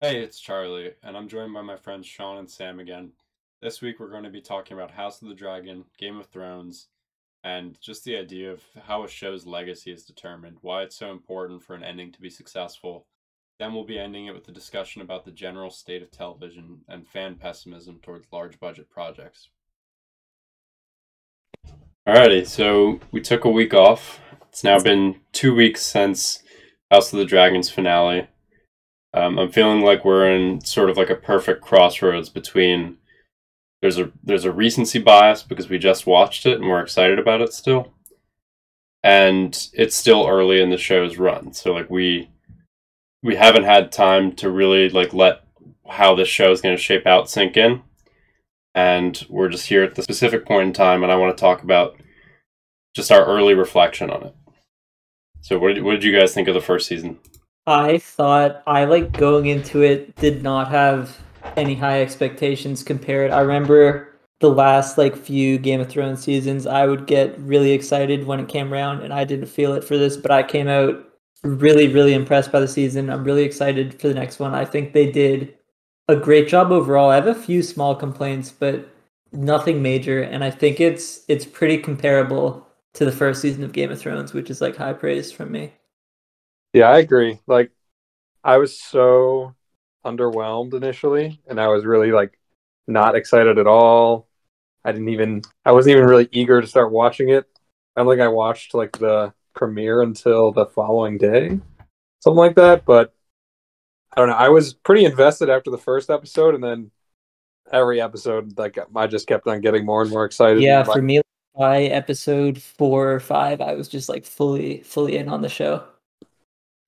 Hey, it's Charlie, and I'm joined by my friends Sean and Sam again. This week we're going to be talking about House of the Dragon, Game of Thrones, and just the idea of how a show's legacy is determined, why it's so important for an ending to be successful. Then we'll be ending it with a discussion about the general state of television and fan pessimism towards large budget projects. Alrighty, so we took a week off. It's now been two weeks since House of the Dragons finale. Um, I'm feeling like we're in sort of like a perfect crossroads between there's a there's a recency bias because we just watched it and we're excited about it still, and it's still early in the show's run. So like we we haven't had time to really like let how this show is going to shape out sink in, and we're just here at the specific point in time, and I want to talk about just our early reflection on it. So what did, what did you guys think of the first season? I thought I like going into it did not have any high expectations compared. I remember the last like few Game of Thrones seasons, I would get really excited when it came around, and I didn't feel it for this, but I came out really, really impressed by the season. I'm really excited for the next one. I think they did a great job overall. I have a few small complaints, but nothing major, and I think it's it's pretty comparable to the first season of Game of Thrones, which is like high praise from me. Yeah, I agree. Like I was so underwhelmed initially and I was really like not excited at all. I didn't even I wasn't even really eager to start watching it. I don't think I watched like the premiere until the following day. Something like that, but I don't know. I was pretty invested after the first episode and then every episode like I just kept on getting more and more excited. Yeah, for me by episode 4 or 5, I was just like fully fully in on the show.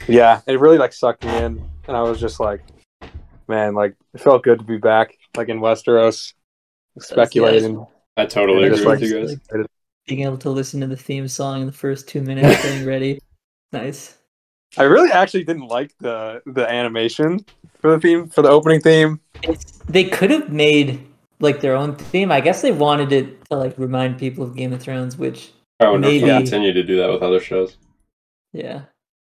Yeah, it really like sucked me in and I was just like man, like it felt good to be back, like in Westeros, speculating. I totally agree just with like- you guys. Being able to listen to the theme song in the first 2 minutes getting ready. Nice. I really actually didn't like the the animation for the theme for the opening theme. It's, they could have made like their own theme. I guess they wanted it to like remind people of Game of Thrones, which I wonder if Maybe. we continue to do that with other shows. yeah,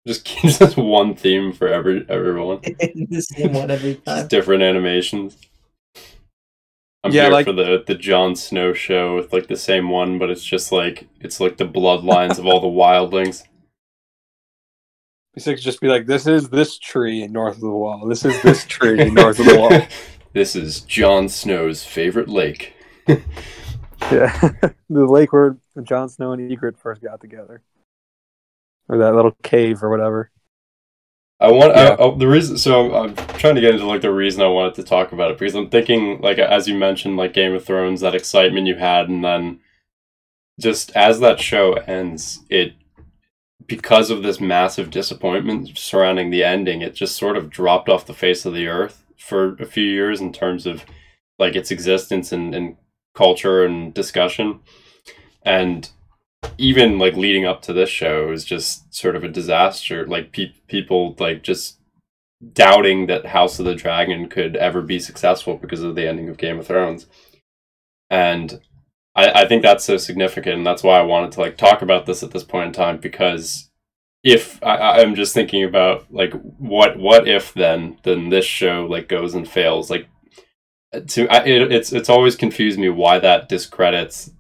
Just keeps us one theme for every everyone. the same one every time. Just different animations. I'm Yeah, here like- for the the Jon Snow show with like the same one, but it's just like it's like the bloodlines of all the wildlings. It's like just be like, this is this tree north of the wall. This is this tree north of the wall. this is Jon Snow's favorite lake. Yeah, the lake where Jon Snow and Ygritte first got together, or that little cave or whatever. I want Yeah. I, oh, the reason. So I'm trying to get into like the reason I wanted to talk about it because I'm thinking like as you mentioned like Game of Thrones that excitement you had and then just as that show ends it because of this massive disappointment surrounding the ending it just sort of dropped off the face of the earth for a few years in terms of like its existence and, and culture and discussion and even like leading up to this show was just sort of a disaster. Like pe- people like just doubting that House of the Dragon could ever be successful because of the ending of Game of Thrones. And I, I think that's so significant, and that's why I wanted to like talk about this at this point in time because if I, I'm just thinking about like what what if then then this show like goes and fails like to I, it, it's it's always confused me why that discredits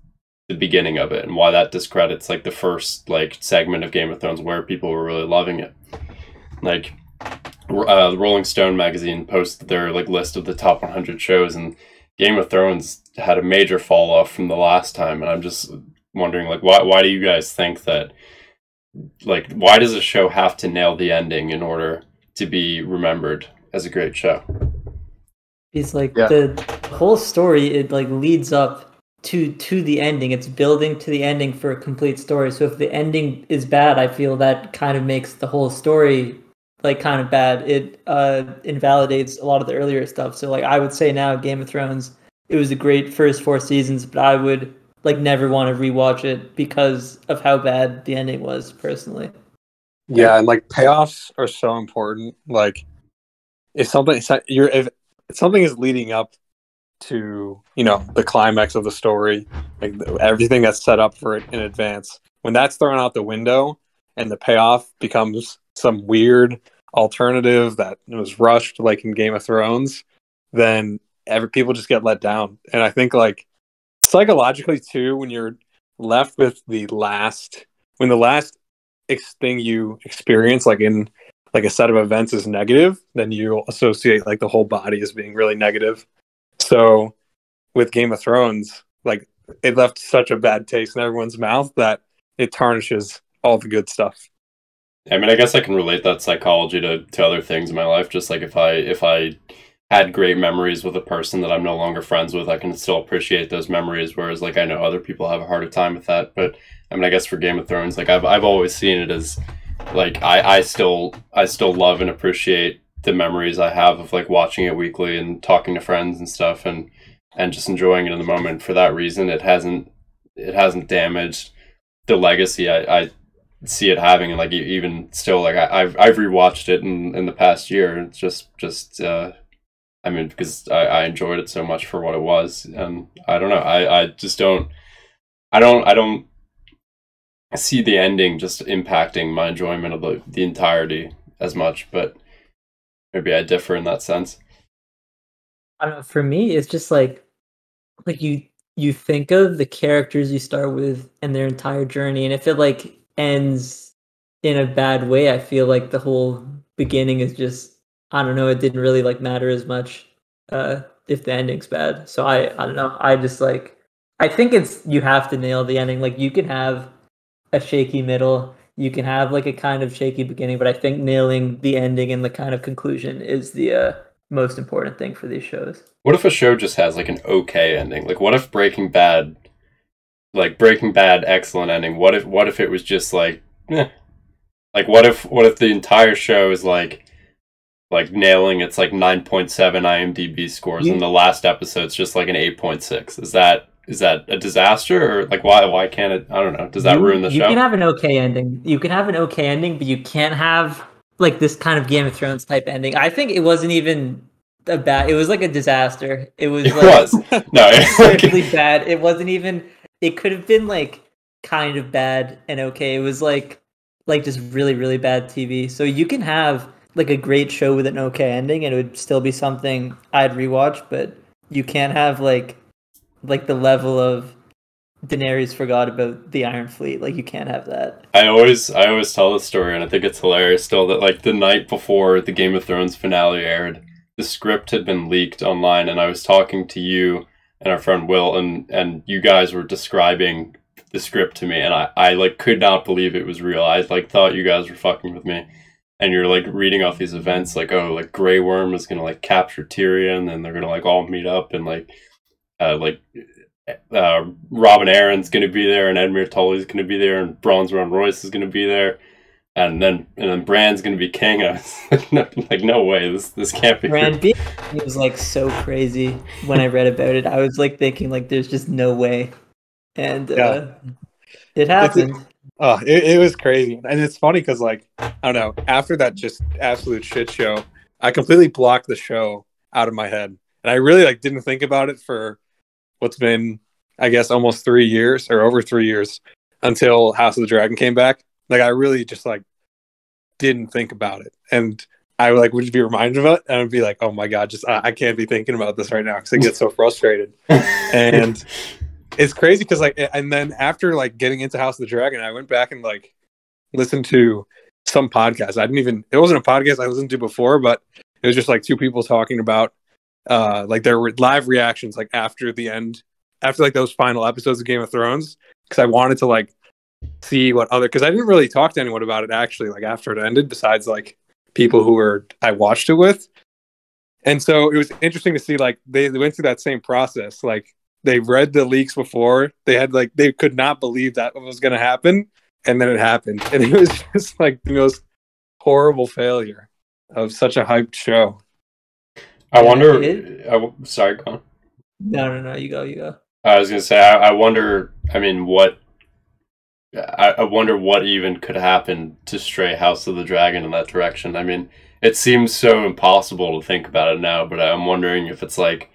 the beginning of it and why that discredits like the first like segment of Game of Thrones where people were really loving it. Like uh, Rolling Stone magazine posted their like list of the top 100 shows and Game of Thrones had a major fall off from the last time and I'm just wondering like why why do you guys think that like why does a show have to nail the ending in order to be remembered as a great show? It's like Yeah. the whole story it like leads up to to the ending. It's building to the ending for a complete story. So if the ending is bad, I feel that kind of makes the whole story like kind of bad. It uh invalidates a lot of the earlier stuff. So like I would say now Game of Thrones, it was a great first four seasons, but I would like never want to rewatch it because of how bad the ending was personally. Yeah, and like payoffs are so important. Like if something if you're if something is leading up to you know the climax of the story, like everything that's set up for it in advance, when that's thrown out the window and the payoff becomes some weird alternative that was rushed like in Game of Thrones, then every people just get let down. And I think like psychologically too, when you're left with the last when the last ex- thing you experience like in like a set of events is negative, then you associate like the whole body as being really negative. So with Game of Thrones, like it left such a bad taste in everyone's mouth that it tarnishes all the good stuff. I mean, I guess I can relate that psychology to, to other things in my life. Just like if I if I had great memories with a person that I'm no longer friends with, I can still appreciate those memories. Whereas like I know other people have a harder time with that. But I mean, I guess for Game of Thrones, like I've I've always seen it as like I I still I still love and appreciate the memories I have of like watching it weekly and talking to friends and stuff and and just enjoying it in the moment. For that reason, it hasn't it hasn't damaged the legacy I, I see it having, and like even still, like I, have I've rewatched it in, in the past year. It's just just uh, I mean because I, I enjoyed it so much for what it was, and I don't know, I I just don't I don't I don't see the ending just impacting my enjoyment of the the entirety as much, but maybe I differ in that sense. I don't know. For me, it's just like like you you think of the characters you start with and their entire journey, and if it like ends in a bad way, I feel like the whole beginning is just I don't know. It didn't really like matter as much uh, if the ending's bad. So I I don't know. I just like I think it's you have to nail the ending. Like you can have a shaky middle, you can have like a kind of shaky beginning, but I think nailing the ending and the kind of conclusion is the uh, most important thing for these shows. What if a show just has like an okay ending? Like what if Breaking Bad like Breaking Bad excellent ending. What if what if it was just like eh. like what if what if the entire show is like like nailing its like 9.7 IMDb scores and the last episode's just like an 8.6. Is that is that a disaster or like why why can't it I don't know. Does that you, ruin the you show? You can have an okay ending. You can have an okay ending, but you can't have like this kind of Game of Thrones type ending. I think it wasn't even a bad. It was like a disaster. It was. It like, was no, it was really bad. It wasn't even. It could have been like kind of bad and okay. It was like like just really really bad TV. So you can have like a great show with an okay ending, and it would still be something I'd rewatch. But you can't have like like the level of Daenerys forgot about the Iron Fleet. Like you can't have that. I always I always tell this story and I think it's hilarious still that like the night before the Game of Thrones finale aired, the script had been leaked online and I was talking to you and our friend Will and and you guys were describing the script to me and I, I like could not believe it was real. I like thought you guys were fucking with me. And you're like reading off these events like oh like Grey Worm is gonna like capture Tyrion and they're gonna like all meet up and like uh, like uh, Robin Arryn's going to be there, and Edmure Tully's going to be there, and Bronze Yohn Royce is going to be there, and then and then Bran's going to be king. I was like, no, like, no way, this this can't be. Bran being was like so crazy when I read about it. I was like thinking like, there's just no way, and uh, yeah. it happened. Oh, it, it was crazy, and it's funny because like I don't know. After that just absolute shit show, I completely blocked the show out of my head, and I really like didn't think about it for what's been, I guess, almost three years or over three years until House of the Dragon came back. Like I really just like didn't think about it, and I like would be reminded of it, and I'd be like, oh my god, just I, I can't be thinking about this right now because I get so frustrated, and it's crazy because like, and then after like getting into House of the Dragon, I went back and like listened to some podcast. I didn't even it wasn't a podcast I listened to before, but it was just like two people talking about uh like their live reactions like after the end after like those final episodes of game of thrones because i wanted to like see what other because i didn't really talk to anyone about it actually like after it ended besides like people who were i watched it with. And so it was interesting to see like they, they went through that same process like they read the leaks before they had like they could not believe that was going to happen and then it happened. And it was just like the most horrible failure of such a hyped show I wonder. I, sorry, go on. No, no, no. You go. You go. I was gonna say. I, I wonder. I mean, what? I, I wonder what even could happen to stray House of the Dragon in that direction. I mean, it seems so impossible to think about it now, but I'm wondering if it's like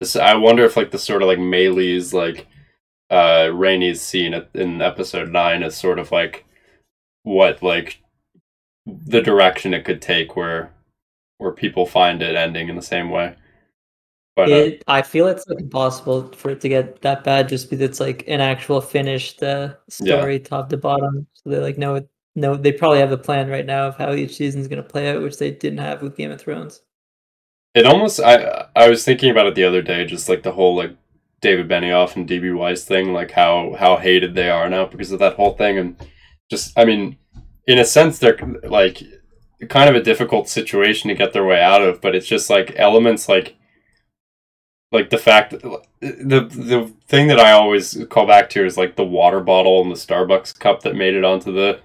this. I wonder if like the sort of like Meleys' like uh Rhaenys scene in episode nine is sort of like what like the direction it could take where where people find it ending in the same way. But uh, I feel it's like impossible for it to get that bad just because it's like an actual finished uh, Yeah. story top to bottom. So they like know it. No, they probably have a plan right now of how each season's gonna play out, which they didn't have with Game of Thrones. it almost I I was thinking about it the other day, just like the whole like David Benioff and DB Weiss thing, like how how hated they are now because of that whole thing, and just I mean, in a sense, they're like kind of a difficult situation to get their way out of, but it's just like elements like like the fact that the the thing that I always call back to is like the water bottle and the Starbucks cup that made it onto the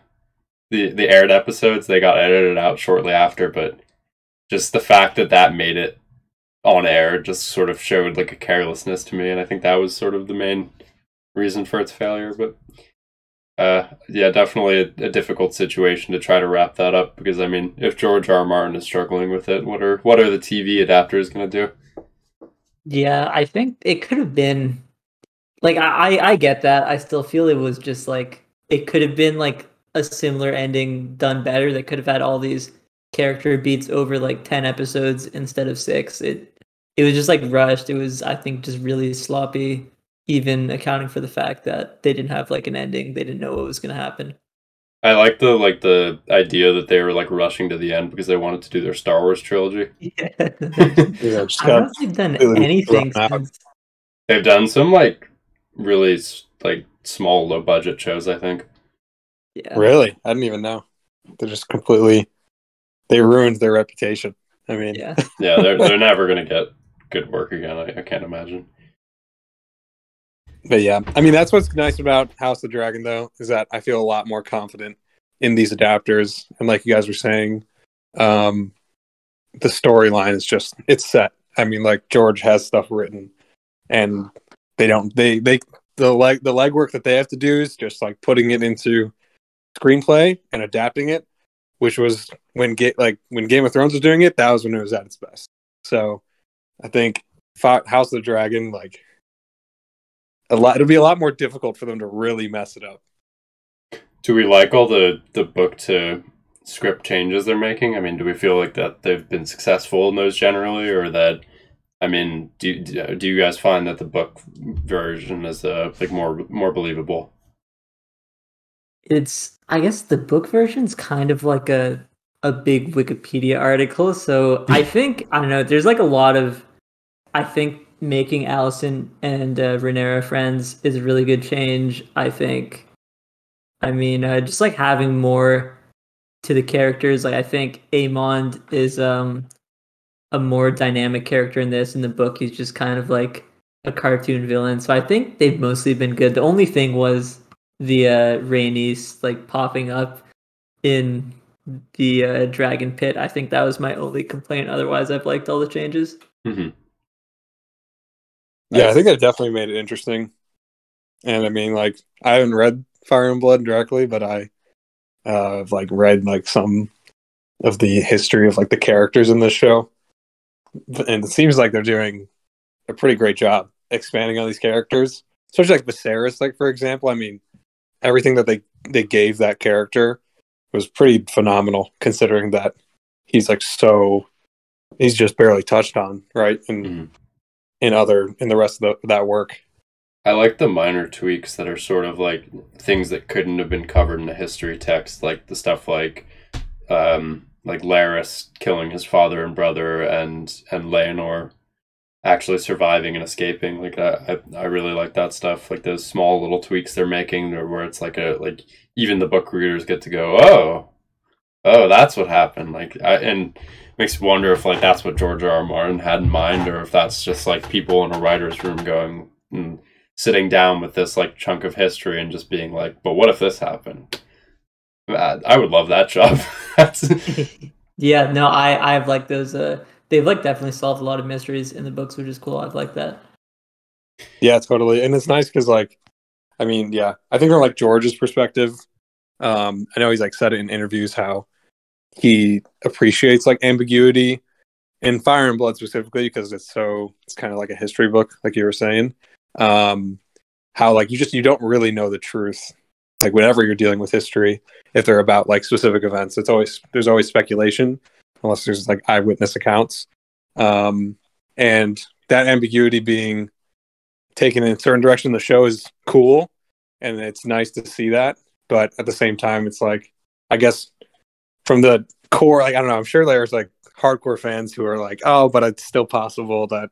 the the aired episodes. They got edited out shortly after, but just the fact that that made it on air just sort of showed like a carelessness to me, and I think that was sort of the main reason for its failure. But uh, yeah, definitely a, a difficult situation to try to wrap that up because I mean, if George R. R. Martin is struggling with it, what are what are the TV adapters going to do? Yeah, I think it could have been like I, I get that. I still feel it was just like it could have been like a similar ending done better. They could have had all these character beats over like ten episodes instead of six. It it was just like rushed. It was I think just really sloppy, even accounting for the fact that they didn't have like an ending. They didn't know what was gonna happen. I like the like the idea that they were like rushing to the end because they wanted to do their Star Wars trilogy. Yeah. Yeah, I don't know they've done completely anything since They've done some like really like small low budget shows. I think. yeah. really. I didn't even know. They're just completely. They ruined their reputation. I mean, Yeah. Yeah, they're they're never gonna get good work again. I, I can't imagine. But yeah, I mean that's what's nice about House of Dragon though is that I feel a lot more confident in these adapters, and like you guys were saying, um, the storyline is just it's set. I mean, like George has stuff written, and they don't they they the leg the legwork that they have to do is just like putting it into screenplay and adapting it, which was when get like when Game of Thrones was doing it, that was when it was at its best. So I think House of the Dragon like a lot it'll be a lot more difficult for them to really mess it up. Do we like all the the book to script changes they're making? I mean, do we feel like that they've been successful in those generally, or that? I mean, do do you guys find that the book version is uh, like more more believable? it's i guess the book version's kind of like a a big wikipedia article so i think i don't know there's like a lot of i think making Alicent and uh, Rhaenyra friends is a really good change i think i mean uh, just like having more to the characters like i think Aemond is um a more dynamic character in this in the book he's just kind of like a cartoon villain so i think they've mostly been good the only thing was the uh Rhaenys like popping up in the uh, dragon pit. I think that was my only complaint. Otherwise, I've liked all the changes. hmm Yeah, I think that definitely made it interesting. And I mean, like, I haven't read Fire and Blood directly, but I uh, have like read like some of the history of like the characters in this show, and it seems like they're doing a pretty great job expanding on these characters, especially like Viserys. Like for example, I mean, everything that they they gave that character was pretty phenomenal, considering that he's like so he's just barely touched on, right? And Mhm. In other in the rest of the, that work. I like the minor tweaks that are sort of like things that couldn't have been covered in a history text, like the stuff like um like Larys killing his father and brother and and Laenor actually surviving and escaping. Like I I, I really like that stuff. Like those small little tweaks they're making where it's like a like even the book readers get to go, Oh, oh that's what happened. Like I and makes me wonder if like that's what George R. R. Martin had in mind or if that's just like people in a writer's room going and sitting down with this like chunk of history and just being like, but what if this happened? I would love that job. That's yeah, no, I I've liked those. Uh, they've like definitely solved a lot of mysteries in the books, which is cool. I've liked that. Yeah, totally. And it's nice because, like, I mean, yeah, I think from like George's perspective, um, I know he's like said it in interviews how he appreciates like ambiguity in Fire and Blood specifically because it's so it's kind of like a history book, like you were saying. Um, how like you just you don't really know the truth like whenever you're dealing with history, if they're about like specific events, it's always there's always speculation unless there's like eyewitness accounts. Um, and that ambiguity being taken in a certain direction the show is cool and it's nice to see that. But at the same time, it's like I guess from the core, like I don't know, I'm sure there's like hardcore fans who are like, oh, but it's still possible that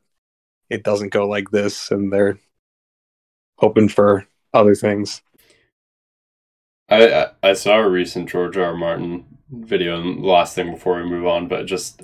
it doesn't go like this, and they're hoping for other things. I I, I saw a recent George R. R. Martin video, and last thing before we move on, but just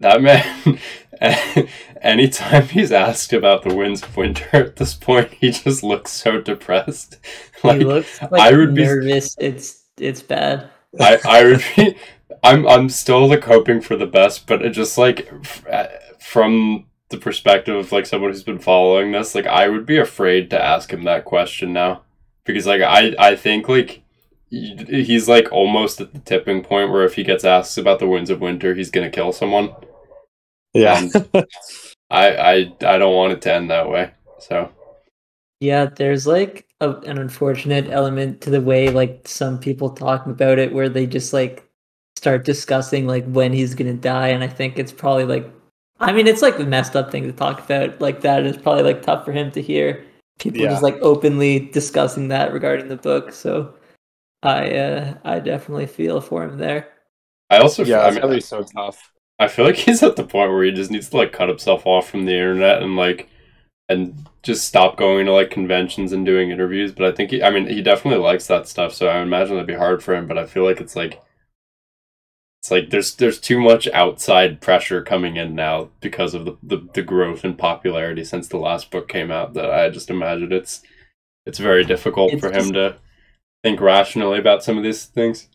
that man. anytime he's asked about the winds of winter at this point, he just looks so depressed. Like, he looks like I would nervous. Be, it's it's bad. I I would be. I'm I'm still like hoping for the best, but it just like uh, from the perspective of like someone who's been following this, like I would be afraid to ask him that question now because like I I think like he's like almost at the tipping point where if he gets asked about the winds of winter, he's gonna kill someone. Yeah, I I I don't want it to end that way. So yeah, there's like a, an unfortunate element to the way like some people talk about it, where they just like start discussing like when he's gonna die, and I think it's probably like I mean, it's like the messed up thing to talk about like that. It's probably like tough for him to hear people yeah. just like openly discussing that regarding the book. So I uh I definitely feel for him there. I also yeah, I mean, so tough. I feel like he's at the point where he just needs to like cut himself off from the internet and like and just stop going to like conventions and doing interviews. But I think he, I mean, he definitely likes that stuff. So I imagine it'd be hard for him. But I feel like it's like it's like there's there's too much outside pressure coming in now because of the, the, the growth in popularity since the last book came out that I just imagine it's it's very difficult it's for him to think rationally about some of these things.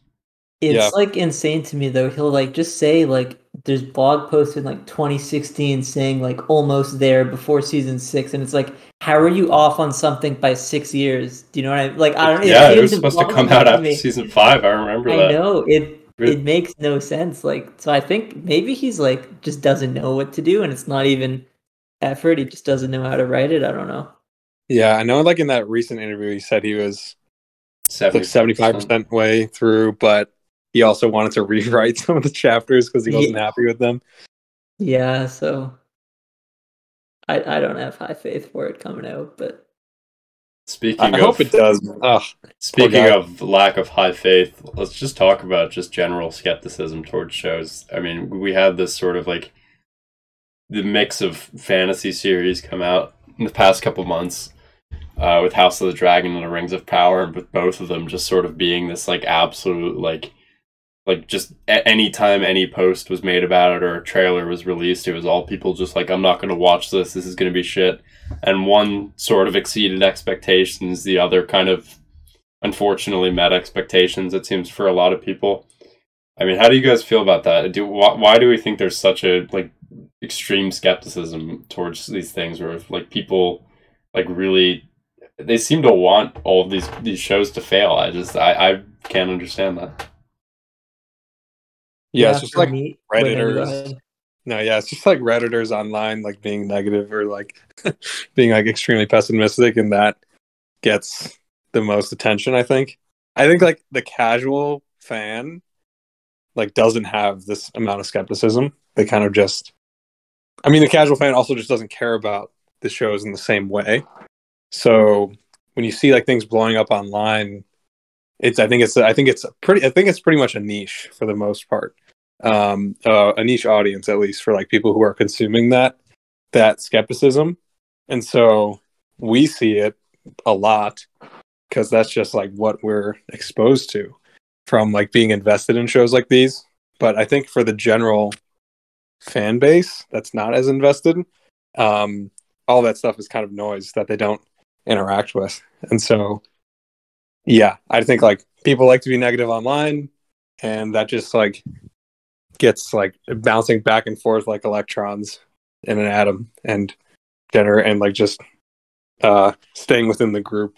It's yeah. like insane to me though. He'll like just say like there's blog posts in like 2016 saying like almost there before season six, and it's like how are you off on something by six years? Do you know what I mean? like? I don't. Yeah, it was supposed to come out after season five. I remember I that. I know it it makes no sense. Like, so I think maybe he's like just doesn't know what to do, and it's not even effort. He just doesn't know how to write it. I don't know. Yeah, I know. Like in that recent interview, he said he was seventy five percent way through, but he also wanted to rewrite some of the chapters because he wasn't yeah. happy with them. Yeah, so I I don't have high faith for it coming out, but Speaking I of, hope it does. Ugh, speaking of lack of high faith, let's just talk about just general skepticism towards shows. I mean, we had this sort of like the mix of fantasy series come out in the past couple months uh, with House of the Dragon and the Rings of Power, and with both of them just sort of being this like absolute like like just any time any post was made about it or a trailer was released, it was all people just like, I'm not going to watch this. This is going to be shit. And one sort of exceeded expectations, the other kind of unfortunately met expectations. It seems for a lot of people. I mean, how do you guys feel about that? Do why, why do we think there's such a like extreme skepticism towards these things, where like people like really they seem to want all of these these shows to fail? I just I I can't understand that. Yeah, it's just like me, redditors. No, yeah, it's just like redditors online, like being negative or like being like extremely pessimistic, and that gets the most attention. I think. I think like the casual fan, like doesn't have this amount of skepticism. They kind of just, I mean, the casual fan also just doesn't care about the shows in the same way. So when you see like things blowing up online, it's I think it's I think it's pretty I think it's pretty much a niche for the most part um, uh, a niche audience at least for like people who are consuming that that skepticism. And so we see it a lot because that's just like what we're exposed to from like being invested in shows like these. But i think for the general fan base that's not as invested um, all that stuff is kind of noise that they don't interact with. And so yeah i think like people like to be negative online and that just like gets like bouncing back and forth like electrons in an atom and generate and like just uh staying within the group.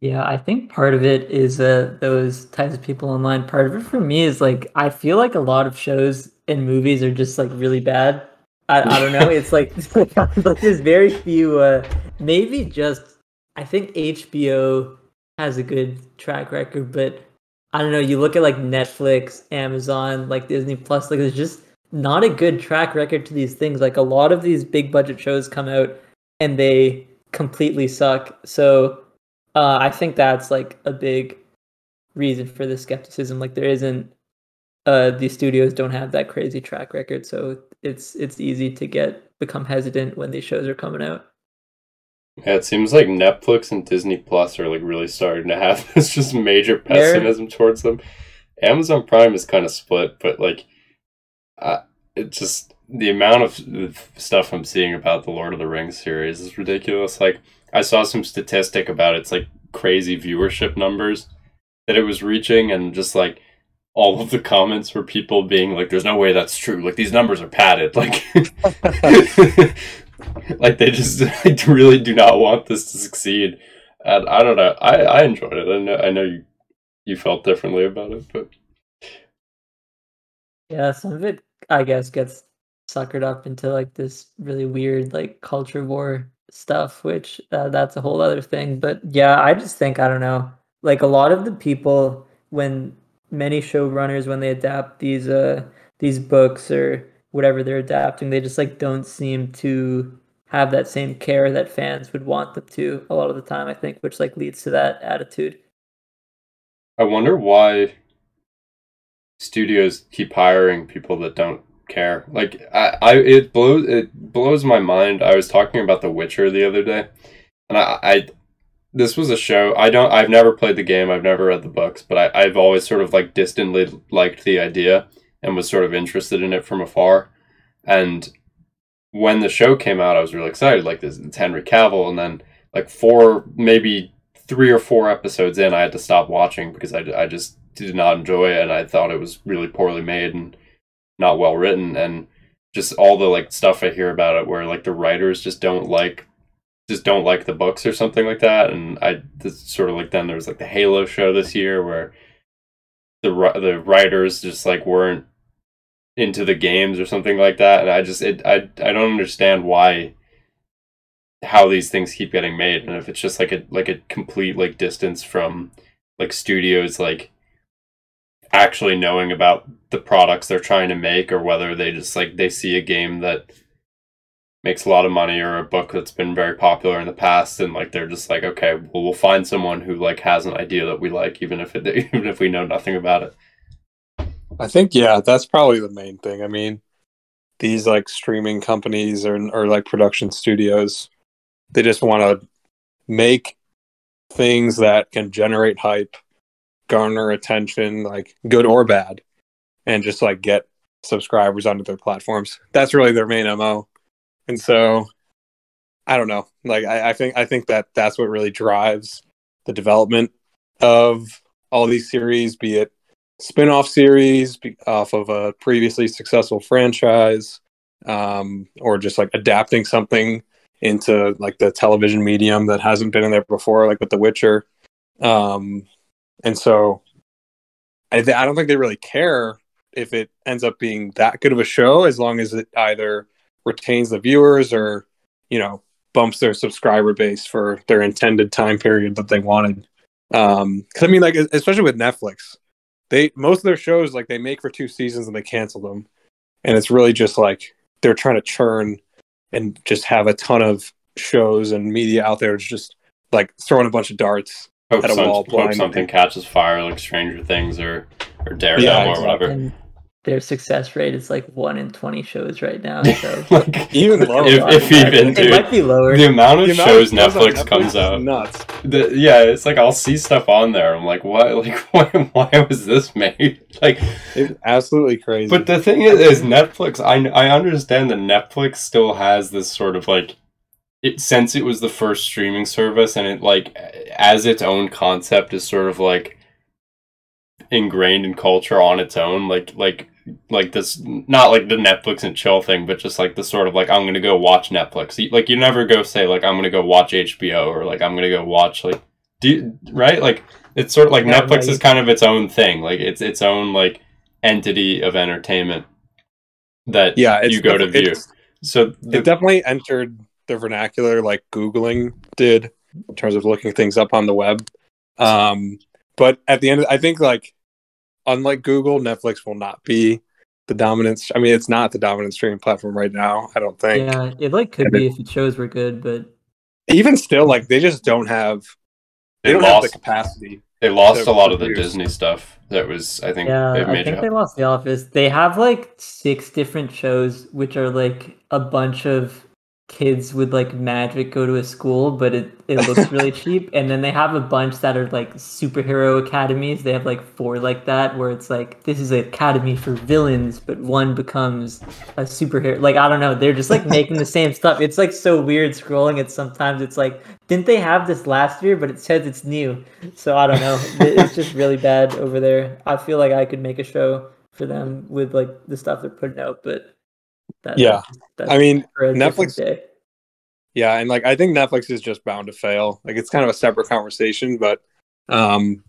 Yeah i think part of it is uh those types of people online part of it for me is like i feel like a lot of shows and movies are just like really bad. I, I don't know. It's like, like there's very few uh maybe just i think hbo has a good track record, but I don't know. You look at like Netflix, Amazon, like Disney Plus, like there's just not a good track record to these things. Like a lot of these big budget shows come out and they completely suck. So uh, I think that's like a big reason for the skepticism. Like there isn't uh the studios don't have that crazy track record, so it's it's easy to get become hesitant when these shows are coming out. Yeah, it seems like Netflix and Disney Plus are like really starting to have this just major pessimism towards them. Amazon Prime is kind of split, but like, uh, it just the amount of stuff I'm seeing about the Lord of the Rings series is ridiculous. Like, I saw some statistic about its like crazy viewership numbers that it was reaching, and just like all of the comments were people being like, "There's no way that's true. Like these numbers are padded. Like, like they just like, really do not want this to succeed." And I don't know. I I enjoyed it. I know I know you you felt differently about it, but yeah, some of it I guess gets suckered up into like this really weird like culture war stuff, which uh, that's a whole other thing. But yeah, I just think I don't know. Like a lot of the people when many showrunners when they adapt these uh these books or whatever they're adapting, they just like don't seem to have that same care that fans would want them to a lot of the time, I think, which like leads to that attitude. I wonder why studios keep hiring people that don't care. Like I, I it blows it blows my mind. I was talking about The Witcher the other day, and I, I this was a show I don't I've never played the game. I've never read the books, but I, I've always sort of like distantly liked the idea and was sort of interested in it from afar. And when the show came out, I was really excited. Like this, it's Henry Cavill, and then like four, maybe three or four episodes in, I had to stop watching because I, I just did not enjoy it, and I thought it was really poorly made and not well written and just all the like stuff I hear about it where like the writers just don't like just don't like the books or something like that and I this sort of like then there was like the Halo show this year where the the writers just like weren't into the games or something like that and I just it I I don't understand why how these things keep getting made and if it's just like a like a complete like distance from like studios like actually knowing about the products they're trying to make or whether they just like they see a game that makes a lot of money or a book that's been very popular in the past and like they're just like okay well we'll find someone who like has an idea that we like even if it even if we know nothing about it i think yeah that's probably the main thing i mean these like streaming companies or, or like production studios they just want to make things that can generate hype garner attention, like good or bad, and just like get subscribers onto their platforms. That's really their main MO. And so I don't know. Like I, I think I think that that's what really drives the development of all these series, be it spin-off series be, off of a previously successful franchise, um, or just like adapting something into like the television medium that hasn't been in there before, like with The Witcher. Um, and so I, I don't think they really care if it ends up being that good of a show as long as it either retains the viewers or, you know, bumps their subscriber base for their intended time period that they wanted. Um, cause I mean, like, especially with Netflix, they, most of their shows, like they make for two seasons and they cancel them. And it's really just like they're trying to churn and just have a ton of shows and media out there. It's just like throwing a bunch of darts hope, some, hope something catches fire like Stranger Things or or Daredevil yeah, or whatever. And their success rate is like one in twenty shows right now. So like, even lower, if, if even dude, it might be lower. The amount of the amount shows of Netflix, Netflix comes out, nuts. The, yeah, it's like I'll see stuff on there. I'm like, what? Like, why? Why was this made? Like, it's absolutely crazy. But the thing is, is Netflix. I I understand that Netflix still has this sort of like it since it was the first streaming service and it like as its own concept is sort of like ingrained in culture on its own like like like this not like the netflix and chill thing but just like the sort of like i'm gonna go watch netflix. Like you never go say like i'm gonna go watch hbo or like i'm gonna go watch like do you, right? Like it's sort of like yeah, netflix is kind of its own thing. Like it's its own like entity of entertainment that yeah you go to view. so the, it definitely entered the vernacular like Googling did in terms of looking things up on the web. Um, but at the end, I think like unlike Google, Netflix will not be the dominant. I mean, it's not the dominant streaming platform right now. I don't think. Yeah, it like could And be if the shows were good, but Even still, like they just don't have. They, They don't have lost. the capacity. They lost to a lot of the. Disney stuff. That was, I think, yeah, a I major. think they lost The Office. They have like six different shows, which are like a bunch of kids with like magic go to a school, but it, it looks really cheap. And then they have a bunch that are like superhero academies. They have like four like that, where it's like this is an academy for villains, but one becomes a superhero. Like I don't know, they're just like making the same stuff. It's like so weird scrolling it. Sometimes it's like, didn't they have this last year? But it says it's new. So I don't know. It's just really bad over there. I feel like I could make a show for them with like the stuff they're putting out, but that, Yeah. that's I mean, for a different Netflix-. Yeah, and like I think Netflix is just bound to fail. Like it's kind of a separate conversation, but um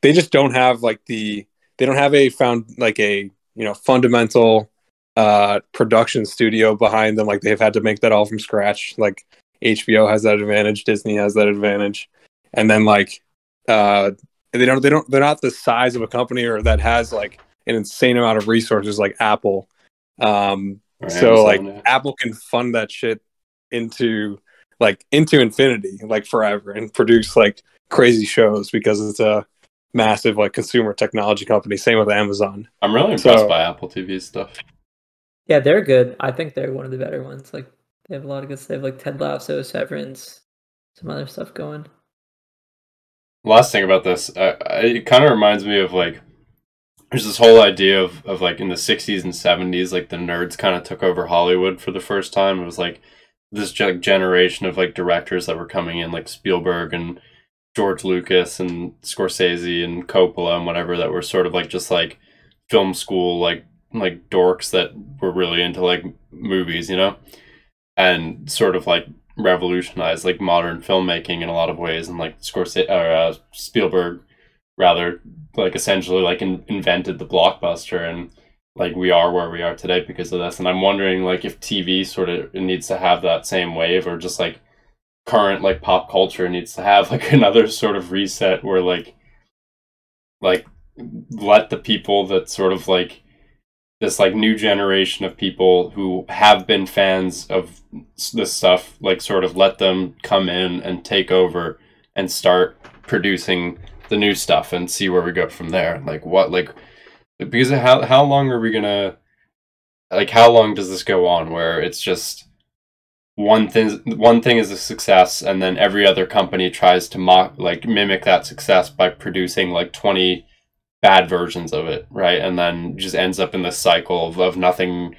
they just don't have like the they don't have a found like a you know fundamental uh production studio behind them like they've had to make that all from scratch. Like HBO has that advantage, Disney has that advantage. And then like uh they don't they don't they're not the size of a company or that has like an insane amount of resources like Apple. Um Or so Amazon, like yeah. Apple can fund that shit into like into infinity, like forever, and produce like crazy shows because it's a massive like consumer technology company. Same with Amazon. I'm really impressed so- by Apple TV stuff. Yeah, they're good. I think they're one of the better ones. Like they have a lot of good stuff. They have like Ted Lasso, Severance, some other stuff going. Last thing about this, uh, it kind of reminds me of like there's this whole idea of, of like in the 60s and 70s like the nerds kind of took over hollywood for the first time. It was like this ge- generation of like directors that were coming in like spielberg and george lucas and scorsese and coppola and whatever that were sort of like just like film school like like dorks that were really into like movies you know? And sort of like revolutionized like modern filmmaking in a lot of ways and like scorsese or uh, spielberg rather like essentially like in, invented the blockbuster and like we are where we are today because of this. And i'm wondering like if tv sort of needs to have that same wave or just like current like pop culture needs to have like another sort of reset where like like let the people that sort of like this like new generation of people who have been fans of this stuff like sort of let them come in and take over and start producing the new stuff and see where we go from there. Like what like because how how long are we gonna like how long does this go on where it's just one thing one thing is a success and then every other company tries to mock like mimic that success by producing like 20 bad versions of it right and then just ends up in this cycle of, of nothing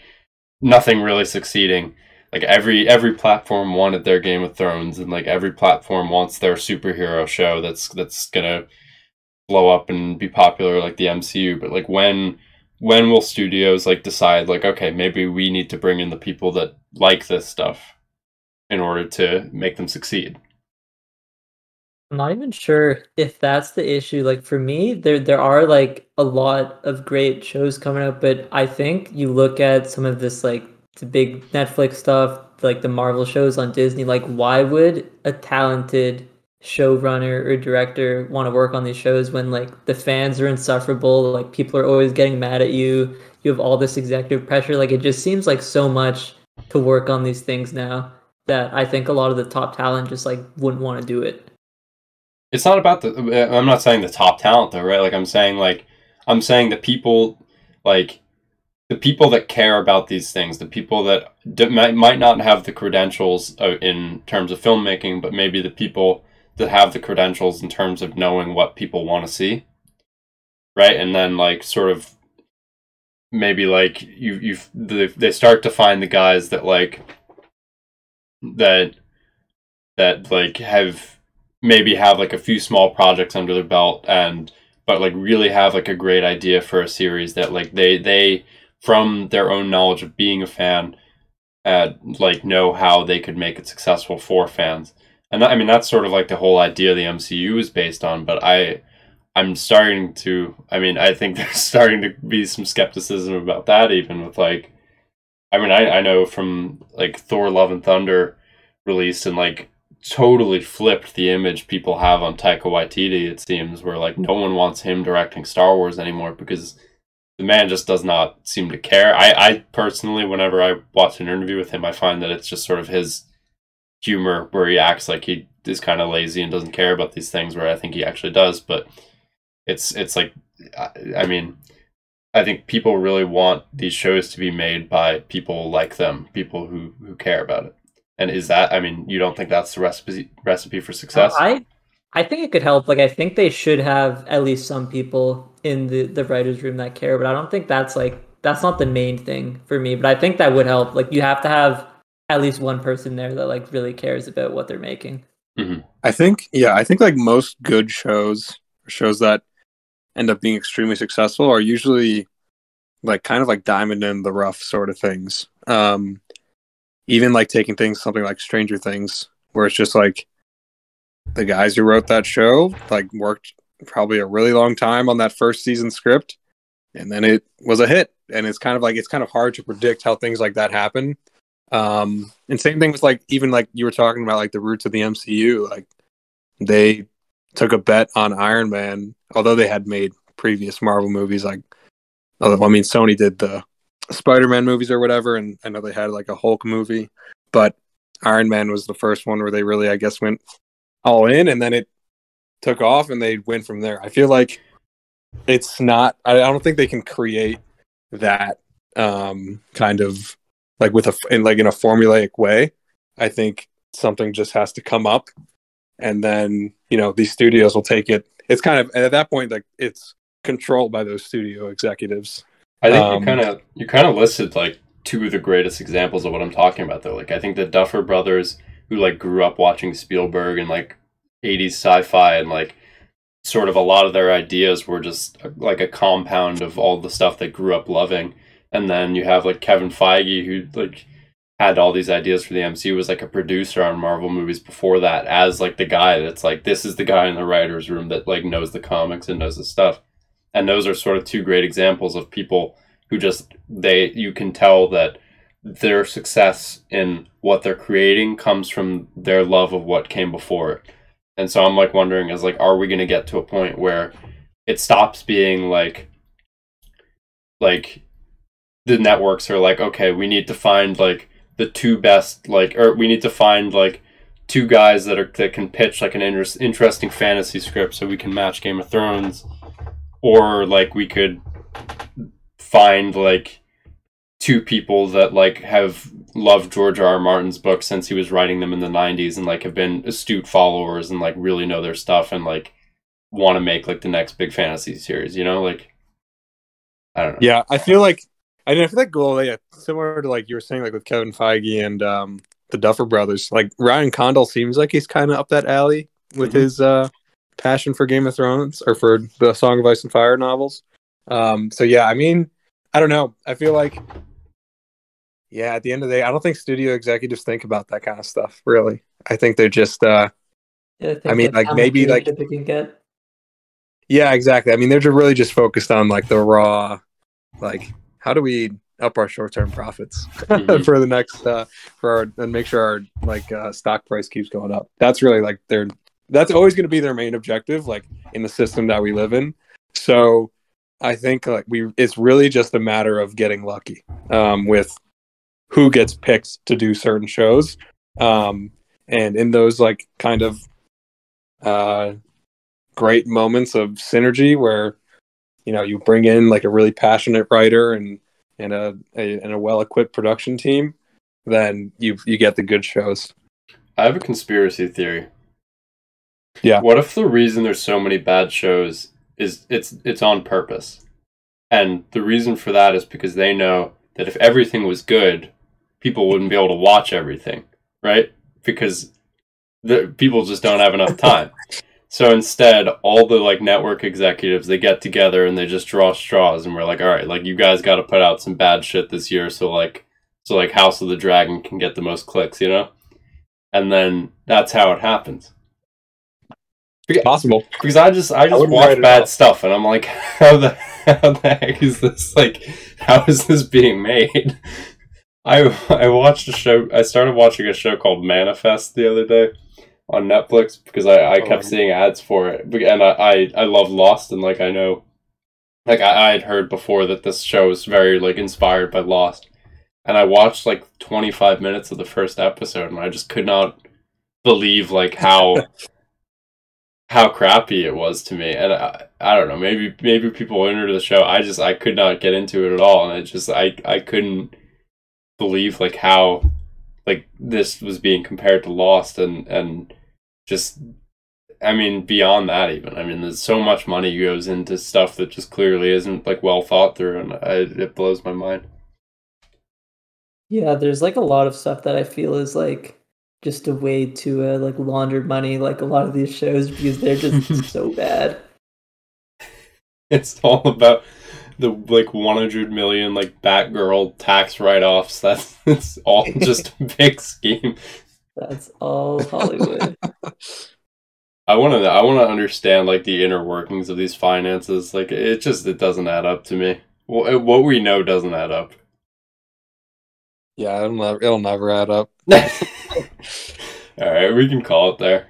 nothing really succeeding like every every platform wanted their game of thrones and like every platform wants their superhero show that's that's gonna blow up and be popular like the mcu but like when when will studios like decide like okay maybe we need to bring in the people that like this stuff in order to make them succeed I'm not even sure if that's the issue. Like for me, there there are like a lot of great shows coming up, but I think you look at some of this like the big Netflix stuff, like the Marvel shows on Disney, like why would a talented showrunner or director want to work on these shows when like the fans are insufferable, like people are always getting mad at you, you have all this executive pressure, like it just seems like so much to work on these things now that I think a lot of the top talent just like wouldn't want to do it. it's not about the uh, i'm not saying the top talent though right like i'm saying like i'm saying the people like the people that care about these things the people that d- might, not have the credentials uh, in terms of filmmaking but maybe the people that have the credentials in terms of knowing what people want to see. Right? And then like sort of maybe like you you the, they start to find the guys that like that that like have maybe have like a few small projects under their belt and but like really have like a great idea for a series that like they they from their own knowledge of being a fan uh like know how they could make it successful for fans and i mean that's sort of like the whole idea the mcu is based on but i i'm starting to i mean i think there's starting to be some skepticism about that even with like i mean i, I know from like thor love and thunder released and like totally flipped the image people have on Taika Waititi. It seems where like no one wants him directing Star Wars anymore because the man just does not seem to care. I, I personally, whenever I watch an interview with him, I find that it's just sort of his humor where he acts like he is kind of lazy and doesn't care about these things, where I think he actually does. But it's it's like, I, I mean, I think people really want these shows to be made by people like them, people who who care about it. And is that? I mean, you don't think that's the recipe recipe for success? I I think it could help. Like I think they should have at least some people in the the writers room that care, but I don't think that's like that's not the main thing for me. But I think that would help. Like you have to have at least one person there that like really cares about what they're making. Mm-hmm. I think, yeah, I think like most good shows, shows that end up being extremely successful, are usually like kind of like diamond in the rough sort of things. Um, even like taking things something like Stranger Things, where it's just like the guys who wrote that show like worked probably a really long time on that first season script, and then it was a hit. And it's kind of like it's kind of hard to predict how things like that happen. Um, and same thing with like even like you were talking about like the roots of the MCU, like they took a bet on Iron Man, although they had made previous Marvel movies like I mean Sony did the Spider-Man movies or whatever, and I know they had like a Hulk movie, but Iron Man was the first one where they really, I guess, went all in, and then it took off, and they went from there. I feel like it's not. I don't think they can create that um, kind of like with a in like in a formulaic way. I think something just has to come up, and then you know these studios will take it. It's kind of at that point like it's controlled by those studio executives. I think um, you kind of you kind of listed like two of the greatest examples of what I'm talking about though. Like I think the Duffer brothers who like grew up watching Spielberg and like 80s sci-fi and like sort of a lot of their ideas were just like a compound of all the stuff they grew up loving. And then you have like Kevin Feige who like had all these ideas for the MCU was like a producer on Marvel movies before that as like the guy that's like this is the guy in the writers room that like knows the comics and knows the stuff. And those are sort of two great examples of people who just they you can tell that their success in what they're creating comes from their love of what came before it. And so I'm like wondering is like are we going to get to a point where it stops being like like the networks are like okay, we need to find like the two best like or we need to find like two guys that are that can pitch like an inter- interesting fantasy script so we can match Game of Thrones or like we could find like two people that like have loved George R. R. Martin's books since he was writing them in the 90s and like have been astute followers and like really know their stuff and like want to make like the next big fantasy series, you know? Like I don't know. Yeah, I feel like I feel like goal yeah, similar to like you were saying like with Kevin Feige and um the Duffer brothers. Like Ryan Condal seems like he's kind of up that alley with mm-hmm. his uh passion for Game of Thrones or for the Song of Ice and Fire novels. Um, so yeah, I mean, I don't know. I feel like, yeah, at the end of the day, I don't think studio executives think about that kind of stuff. Really, I think they're just. uh yeah, I, I mean, like maybe like they can get. Yeah, exactly. I mean, they're just really just focused on like the raw, like how do we up our short-term profits mm-hmm. for the next uh for our and make sure our like uh stock price keeps going up. That's really like their that's always going to be their main objective like in the system that we live in so i think like we it's really just a matter of getting lucky um, with who gets picked to do certain shows um, and in those like kind of uh, great moments of synergy where you know you bring in like a really passionate writer and and a, a and a well equipped production team then you you get the good shows i have a conspiracy theory yeah. What if the reason there's so many bad shows is it's it's on purpose? And the reason for that is because they know that if everything was good, people wouldn't be able to watch everything, right? Because the people just don't have enough time. so instead, all the like network executives they get together and they just draw straws and we're like, all right, like you guys got to put out some bad shit this year, so like so like House of the Dragon can get the most clicks, you know? And then that's how it happens possible because I just I just I watch bad stuff and I'm like, how the how the heck is this like? How is this being made? I I watched a show. I started watching a show called Manifest the other day, on Netflix because I, I oh, kept Oh. seeing ads for it, and I, I I love Lost, and like I know, like I, I had heard before that this show is very like inspired by Lost, and I watched like twenty five minutes of the first episode, and I just could not believe like how how crappy it was to me, and I I don't know maybe maybe people were into the show, I just I could not get into it at all, and i just I I couldn't believe like how like this was being compared to Lost and and just I mean beyond that even I mean there's so much money goes into stuff that just clearly isn't like well thought through and I, it blows my mind. Yeah, there's like a lot of stuff that I feel is like just a way to uh, like launder money, like a lot of these shows because they're just so bad. It's all about the like 100 million like Batgirl tax write-offs. That's it's all just a big scheme. That's all Hollywood. I want to I want to understand like the inner workings of these finances. Like it just it doesn't add up to me. Well, uh, what we know doesn't add up. Yeah, it'll never, it'll never add up. All right, we can call it there.